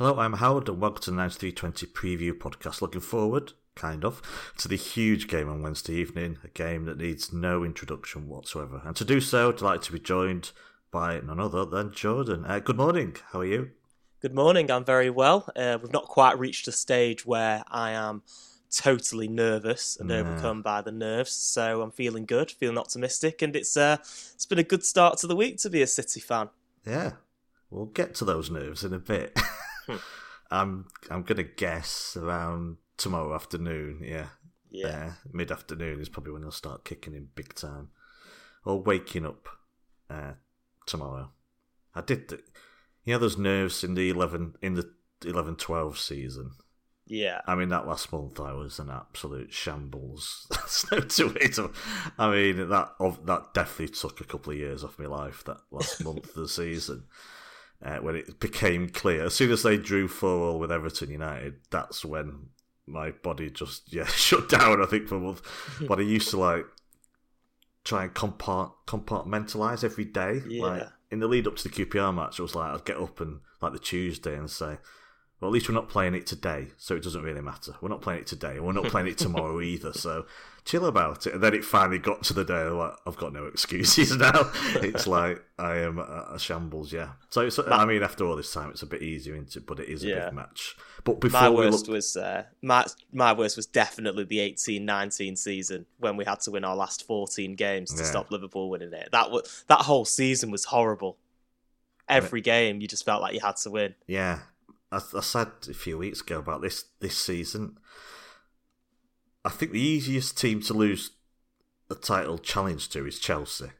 Hello, I'm Howard, and welcome to the 9320 preview podcast. Looking forward, kind of, to the huge game on Wednesday evening, a game that needs no introduction whatsoever. And to do so, I'd like to be joined by none other than Jordan. Uh, good morning, how are you? Good morning, I'm very well. Uh, we've not quite reached a stage where I am totally nervous and overcome by the nerves, so I'm feeling good, feeling optimistic, and it's uh, it's been a good start to the week to be a City fan. Yeah, we'll get to those nerves in a bit. Hmm. I'm I'm gonna guess around tomorrow afternoon. Yeah, Yeah, uh, mid afternoon is probably when they'll start kicking in big time, or waking up uh, tomorrow. I did, th- you know, those nerves in the eleven in the 11-12 season. yeah, I mean, that last month I was an absolute shambles. There's no two ways. I mean, that of, that definitely took a couple of years off my life. That last month of the season, uh, when it became clear, as soon as they drew four all with Everton United, that's when my body just yeah shut down. I think for a month. but I used to like try and compart compartmentalize every day. Like in the lead up to the QPR match, I was like, I'd get up and like the Tuesday and say, well, at least we're not playing it today, so it doesn't really matter. We're not playing it today, and we're not playing it tomorrow either. So chill about it. And then it finally got to the day. Like, I've got no excuses now. it's like I am a, shambles. Yeah. So it's, I mean, after all this time, it's a bit easier, isn't it? But it is a Yeah. big match. But before my worst look, was uh, my my worst was definitely the 18-19 season when we had to win our last 14 games to Yeah. stop Liverpool winning it. That was that whole season was horrible. Every game you just felt like you had to win. Yeah, I, I said a few weeks ago about this this season. I think the easiest team to lose a title challenge to is Chelsea.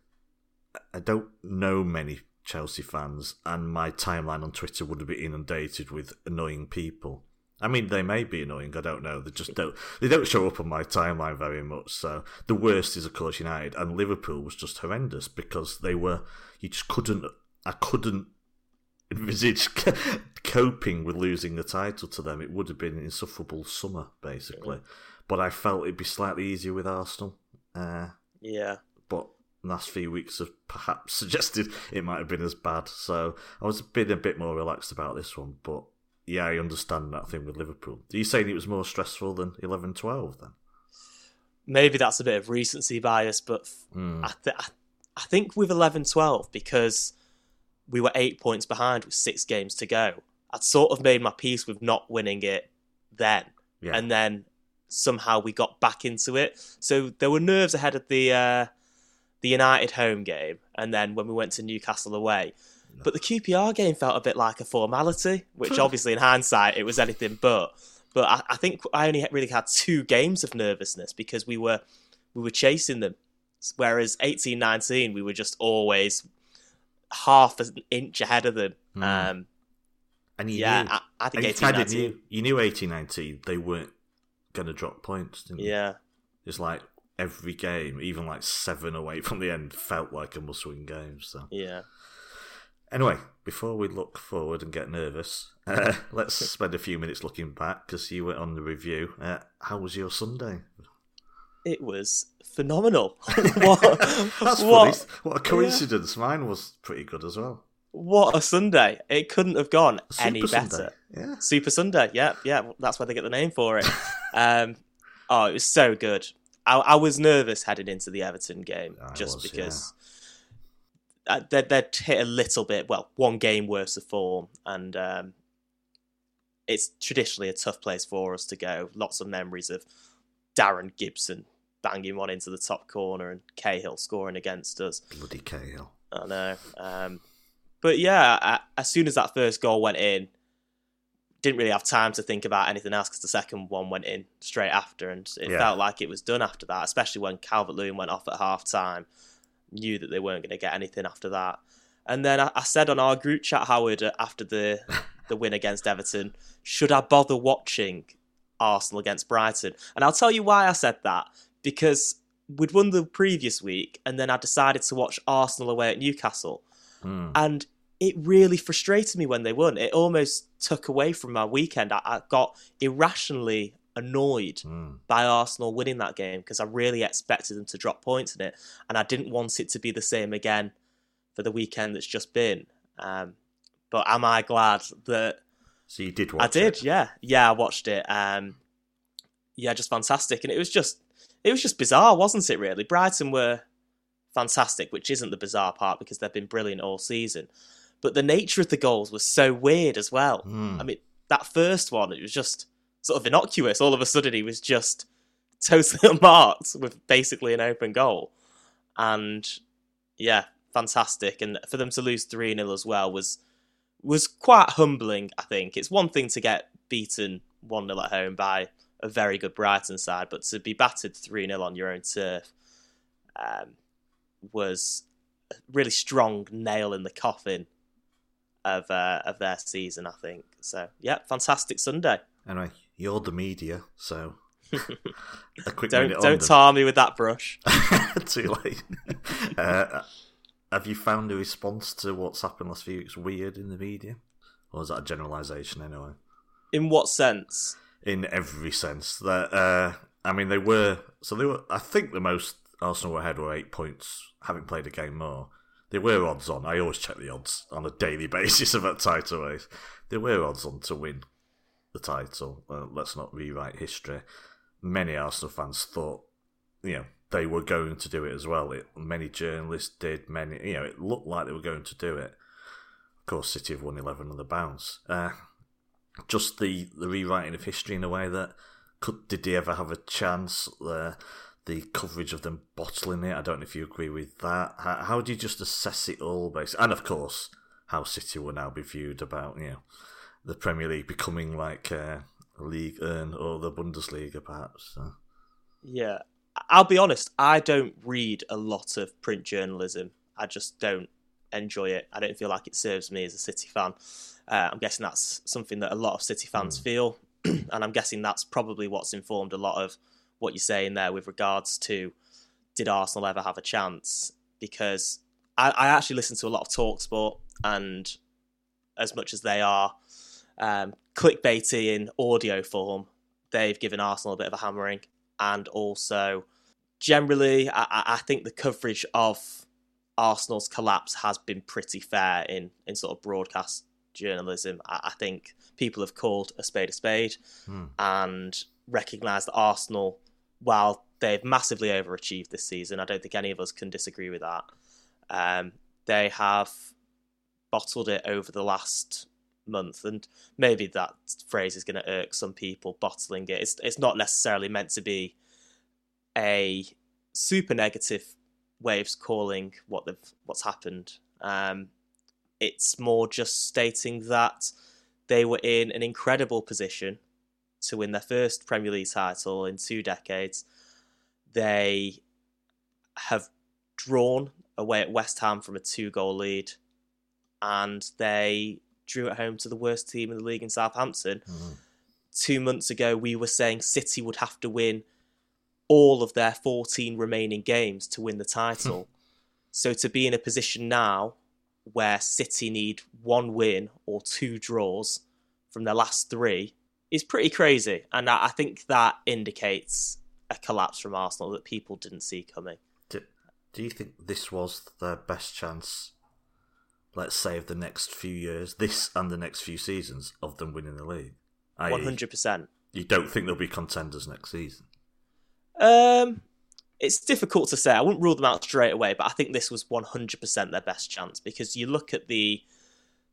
I don't know many Chelsea fans, and my timeline on Twitter would have been inundated with annoying people. I mean, they may be annoying. I don't know. They just don't. They don't show up on my timeline very much. So the worst is, of course, United and Liverpool was just horrendous because they were. You just couldn't. I couldn't envisage coping with losing the title to them. It would have been an insufferable summer, basically. But I felt it'd be slightly easier with Arsenal. Uh, Yeah. but last few weeks have perhaps suggested it might have been as bad. So I was been a bit more relaxed about this one. But yeah, I understand that thing with Liverpool. Are you saying it was more stressful than 11 12 then? maybe that's a bit of recency bias, but Mm. I, th- I, I think with 11 12, because we were eight points behind with six games to go, I'd sort of made my peace with not winning it then. Yeah. And then somehow we got back into it. So there were nerves ahead of the uh, the United home game, and then when we went to Newcastle away. But the QPR game felt a bit like a formality, which obviously in hindsight it was anything but. But I, I think I only really had two games of nervousness because we were we were chasing them, whereas eighteen nineteen we were just always half an inch ahead of them. Hmm. Um, and you yeah, knew, I, I think you eighteen kind of knew, you knew 18 19, they weren't going to drop points, didn't you? Yeah, It's like every game, even like seven away from the end, felt like a must win game. So. yeah. Anyway, before we look forward and get nervous, uh, let's spend a few minutes looking back because you were on the review. Uh, how was your Sunday? It was phenomenal. what, That's what, funny. What a coincidence. Mine was pretty good as well. what a Sunday! It couldn't have gone Super any Sunday. better. Yeah. Super Sunday, yeah, yeah. That's where they get the name for it. um, oh, it was so good. I, I was nervous heading into the Everton game I just was, because uh, they'd, they'd hit a little bit, well, one game worse of form, and um, it's traditionally a tough place for us to go. Lots of memories of Darren Gibson banging one into the top corner and Cahill scoring against us. Bloody Cahill. I know. Um, but yeah, I, as soon as that first goal went in, didn't really have time to think about anything else because the second one went in straight after, and it Yeah. felt like it was done after that. Especially when Calvert Lewin went off at half time, knew that they weren't going to get anything after that. And then I, I said on our group chat, Howard, uh, after the the win against Everton, should I bother watching Arsenal against Brighton? And I'll tell you why I said that because we'd won the previous week, and then I decided to watch Arsenal away at Newcastle, Hmm. and it really frustrated me when they won. It almost took away from my weekend. I, I got irrationally annoyed Hmm. by Arsenal winning that game because I really expected them to drop points in it, and I didn't want it to be the same again for the weekend that's just been. Um, but am I glad that So you did watch I did, it? yeah, yeah. I watched it. Um, yeah, just fantastic, and it was just it was just bizarre, wasn't it? Really, Brighton were fantastic, which isn't the bizarre part because they've been brilliant all season. But the nature of the goals was so weird as well. Hmm. I mean, that first one, it was just sort of innocuous. All of a sudden, he was just totally unmarked with basically an open goal. And yeah, fantastic. And for them to lose 3 0 as well was was quite humbling, I think. It's one thing to get beaten 1 0 at home by a very good Brighton side, but to be battered 3 0 on your own turf um, was a really strong nail in the coffin of uh, of their season, I think. So, yeah, fantastic Sunday. Anyway, you're the media, so a quick Don't don't tar me with that brush. Too late. uh, have you found a response to what's happened last few weeks weird in the media? Or is that a generalisation anyway? In what sense? In every sense. That uh, I mean, they were. So they were. I think the most Arsenal were ahead were eight points, having played a game more. There were odds on. I always check the odds on a daily basis about title race. There were odds on to win the title. Uh, let's not rewrite history. Many Arsenal fans thought, you know, they were going to do it as well. It, many journalists did. Many, you know, it looked like they were going to do it. Of course, City have won eleven on the bounce. Uh, just the the rewriting of history in a way that could did they ever have a chance? Uh, the coverage of them bottling it. I don't know if you agree with that. How, how do you just assess it all, basically? And of course, how City will now be viewed about you know the Premier League becoming like uh, a Ligue Un or the Bundesliga, perhaps. So. Yeah. I'll be honest, I don't read a lot of print journalism. I just don't enjoy it. I don't feel like it serves me as a City fan. Uh, I'm guessing that's something that a lot of City fans feel, and I'm guessing that's probably what's informed a lot of what you're saying there with regards to did Arsenal ever have a chance? Because I, I actually listen to a lot of Talksport, and as much as they are um, clickbaity in audio form, they've given Arsenal a bit of a hammering. And also, generally, I, I I think the coverage of Arsenal's collapse has been pretty fair in, in sort of broadcast journalism. I, I think people have called a spade a spade Hmm. and recognised that Arsenal, while they've massively overachieved this season, I don't think any of us can disagree with that. Um, they have bottled it over the last month, and maybe that phrase is going to irk some people. Bottling it, it's it's not necessarily meant to be a super negative way of calling what they've what's happened. Um, it's more just stating that they were in an incredible position to win their first Premier League title in two decades. They have drawn away at West Ham from a two goal lead, and they drew at home to the worst team in the league in Southampton. Mhm. Two months ago, we were saying City would have to win all of their 14 remaining games to win the title. so to be in a position now where City need one win or two draws from their last three is pretty crazy. And I think that indicates a collapse from Arsenal that people didn't see coming. Do, do you think this was their best chance, let's say, of the next few years, this and the next few seasons, of them winning the league? i.e., 100%. You don't think they'll be contenders next season? Um, it's difficult to say. I wouldn't rule them out straight away, but I think this was 100% their best chance because you look at the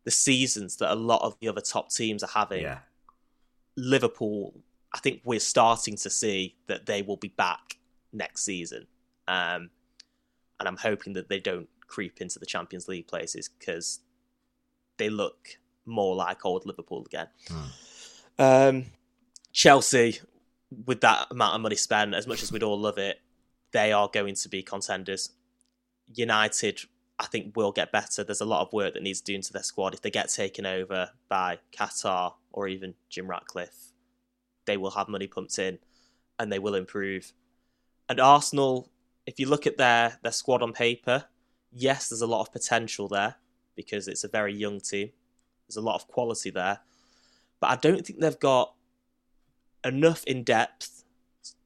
the seasons that a lot of the other top teams are having. Yeah. Liverpool, I think we're starting to see that they will be back next season. Um, and I'm hoping that they don't creep into the Champions League places because they look more like old Liverpool again. Um, Chelsea, with that amount of money spent, as much as we'd all love it, they are going to be contenders. United, I think, will get better. There's a lot of work that needs doing to their squad. If they get taken over by Qatar or even Jim Ratcliffe, they will have money pumped in and they will improve. And Arsenal, if you look at their, their squad on paper, yes, there's a lot of potential there because it's a very young team. There's a lot of quality there. But I don't think they've got enough in depth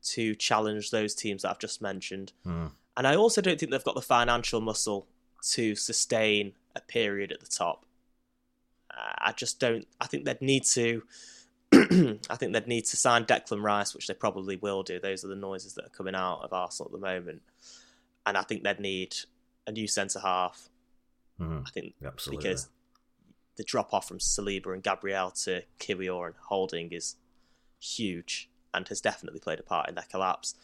to challenge those teams that I've just mentioned. Hmm. And I also don't think they've got the financial muscle to sustain a period at the top. Uh, I just don't. I think they'd need to. I think they'd need to sign Declan Rice, which they probably will do. Those are the noises that are coming out of Arsenal at the moment, and I think they'd need a new centre half. Mhm. I think Absolutely. because the drop off from Saliba and Gabriel to Kiwior and Holding is huge and has definitely played a part in their collapse.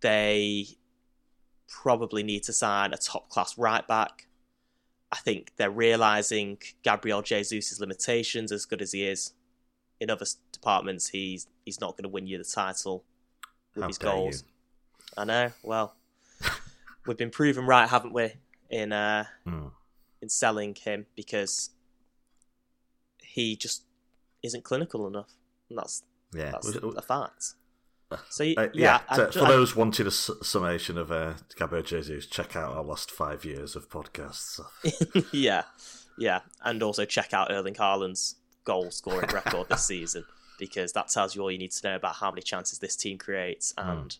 They probably need to sign a top class right back. I think they're realizing Gabriel Jesus' limitations, as good as he is in other departments. He's he's not going to win you the title with How his goals. you. I know. Well, we've been proven right, haven't we? In uh, Mm. in selling him because he just isn't clinical enough. And that's Yeah. that's Was a fact. So y- Uh, yeah, yeah, so for I- those wanting a summation of uh, Gabriel Jesus, check out our last five years of podcasts. yeah, yeah, and also check out Erling Haaland's goal scoring record this season because that tells you all you need to know about how many chances this team creates and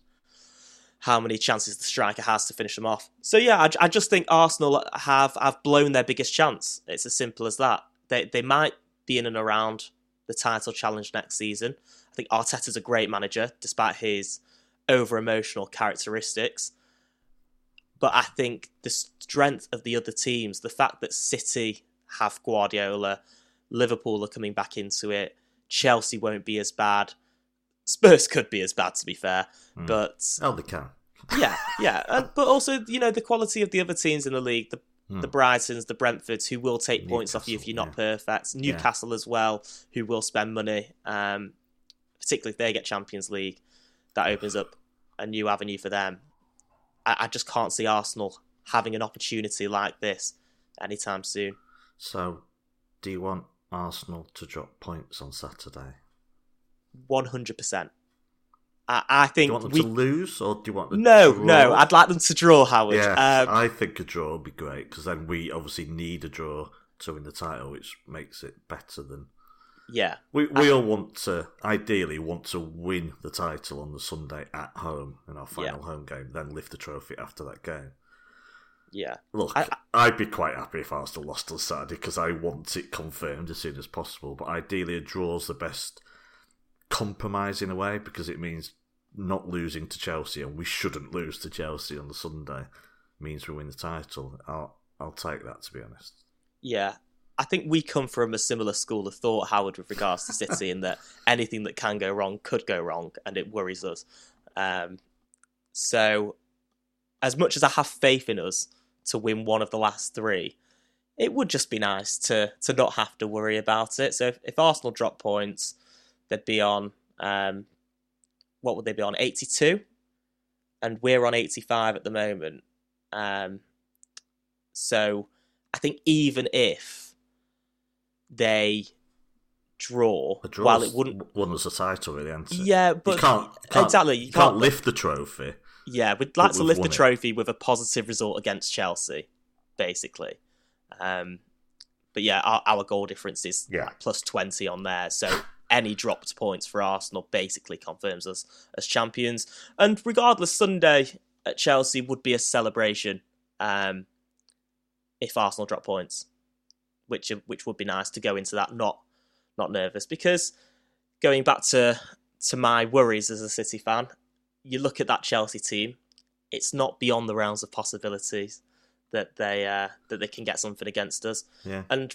how many chances the striker has to finish them off. So yeah, I, I just think Arsenal have have blown their biggest chance. It's as simple as that. They they might be in and around the title challenge next season. I think Arteta's a great manager, despite his over emotional characteristics. But I think the strength of the other teams, the fact that City have Guardiola, Liverpool are coming back into it, Chelsea won't be as bad. Spurs could be as bad, to be fair. Mm. But Oh, they can. yeah, yeah. And, but also, you know, the quality of the other teams in the league, the Hmm. the Brightons, the Brentfords, who will take points off you if you're not yeah. perfect. Newcastle as well, who will spend money, um, particularly if they get Champions League. That opens up a new avenue for them. I, I just can't see Arsenal having an opportunity like this anytime soon. So, do you want Arsenal to drop points on Saturday? One hundred percent. I I Do think you want them we. to lose, or do you want them No, to no. I'd like them to draw Howard. Yeah, Um, I think a draw would be great because then we obviously need a draw to win the title, which makes it better than yeah, we. We all want to, ideally, want to win the title on the Sunday at home in our final home game, then lift the trophy after that game. yeah. Look, I- I, would be quite happy if Arsenal lost on Saturday because I want it confirmed as soon as possible. But ideally, a draw's the best compromise in a way because it means not losing to Chelsea, and we shouldn't lose to Chelsea on the Sunday. Means we win the title. I'll I'll take that to be honest. Yeah. I think we come from a similar school of thought, Howard, with regards to City, in that anything that can go wrong could go wrong, and it worries us. Um, so, as much as I have faith in us to win one of the last three, it would just be nice to to not have to worry about it. So, if, if Arsenal drop points, they'd be on um, what would they be on? Eighty two, and we're on eighty five at the moment. Um, so, I think even if they draw, A while it wouldn't, won us a title, really, it? yeah, but you can't, can't exactly, you you can't can't lift the trophy. Yeah, we'd like to lift the won it. trophy with a positive result against Chelsea, basically. Um, but yeah, our, our goal difference is Yeah. like plus 20 on there. So any dropped points for Arsenal basically confirms us as champions. And regardless, Sunday at Chelsea would be a celebration um, if Arsenal drop points, which which would be nice to go into that not not nervous because going back to to my worries as a City fan, you look at that Chelsea team, it's not beyond the realms of possibilities that they uh, that they can get something against us. Yeah. And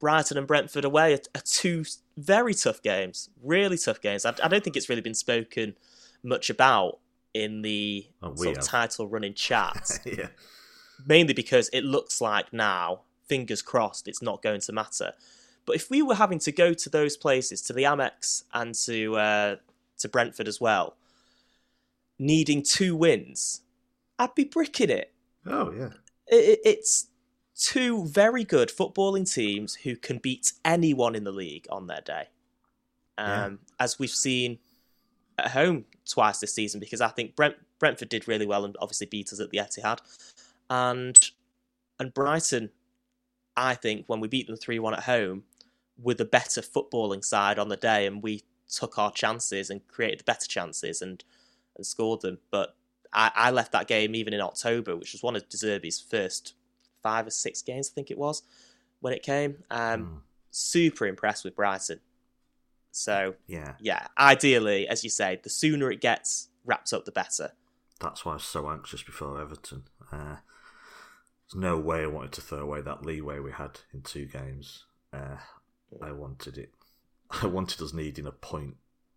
Brighton and Brentford away are, are two very tough games, really tough games. I, I don't think it's really been spoken much about in the Oh, sort of title running chat, yeah. mainly because it looks like now, fingers crossed, it's not going to matter. But if we were having to go to those places, to the Amex and to uh, to Brentford as well, needing two wins, I'd be bricking it. Oh yeah. It- it- It's two very good footballing teams who can beat anyone in the league on their day. Um, As we've seen at home twice this season, because I think Brent, Brentford did really well and obviously beat us at the Etihad, and and Brighton, I think when we beat them three one at home, were the better footballing side on the day, and we took our chances and created the better chances and and scored them. But I, I left that game even in October, which was one of De Zerbi's first five or six games, I think it was, when it came. Um, Mm. super impressed with Brighton. So Yeah, yeah, ideally, as you say, the sooner it gets wrapped up, the better. that's why I was so anxious before Everton. Uh, there's no way I wanted to throw away that leeway we had in two games. Uh, I wanted it. I wanted us needing a point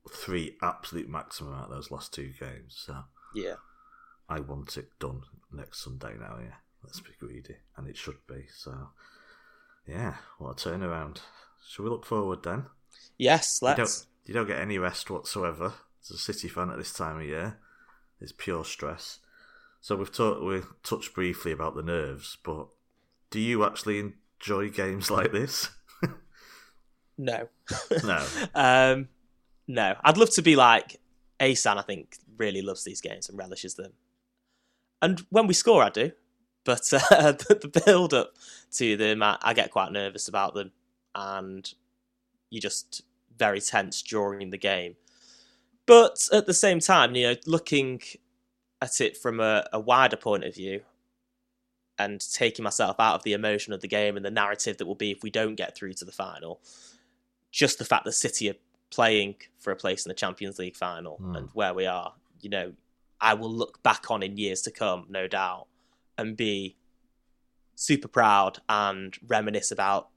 three absolute maximum out of those last two games. So Yeah. I want it done next Sunday now. Yeah, let's be greedy, and it should be. So yeah, what a turnaround. Shall we look forward then? Yes, You let's. don't, you don't get any rest whatsoever. As a City fan at this time of year, it's pure stress. So we've talked, we've touched briefly about the nerves, but do you actually enjoy games like this? No. no. um, no. I'd love to be like Asan. I think really loves these games and relishes them. And when we score, I do. But uh, the build up to them, I, I get quite nervous about them, and you're just very tense during the game. But at the same time, you know, looking at it from a, a wider point of view, and taking myself out of the emotion of the game and the narrative that will be if we don't get through to the final, just the fact that City are playing for a place in the Champions League final Hmm. and where we are, you know, I will look back on in years to come, no doubt, and be super proud and reminisce about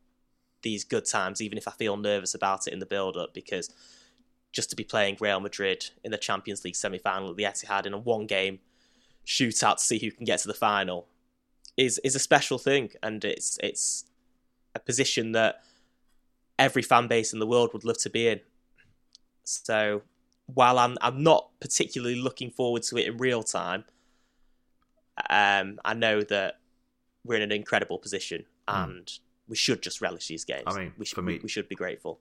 these good times, even if I feel nervous about it in the build up, because just to be playing Real Madrid in the Champions League semi final at the Etihad in a one game shootout to see who can get to the final is is a special thing and it's it's a position that every fan base in the world would love to be in. So while I'm I'm not particularly looking forward to it in real time, um, I know that we're in an incredible position and we should just relish these games. I mean, we should for me- we should be grateful.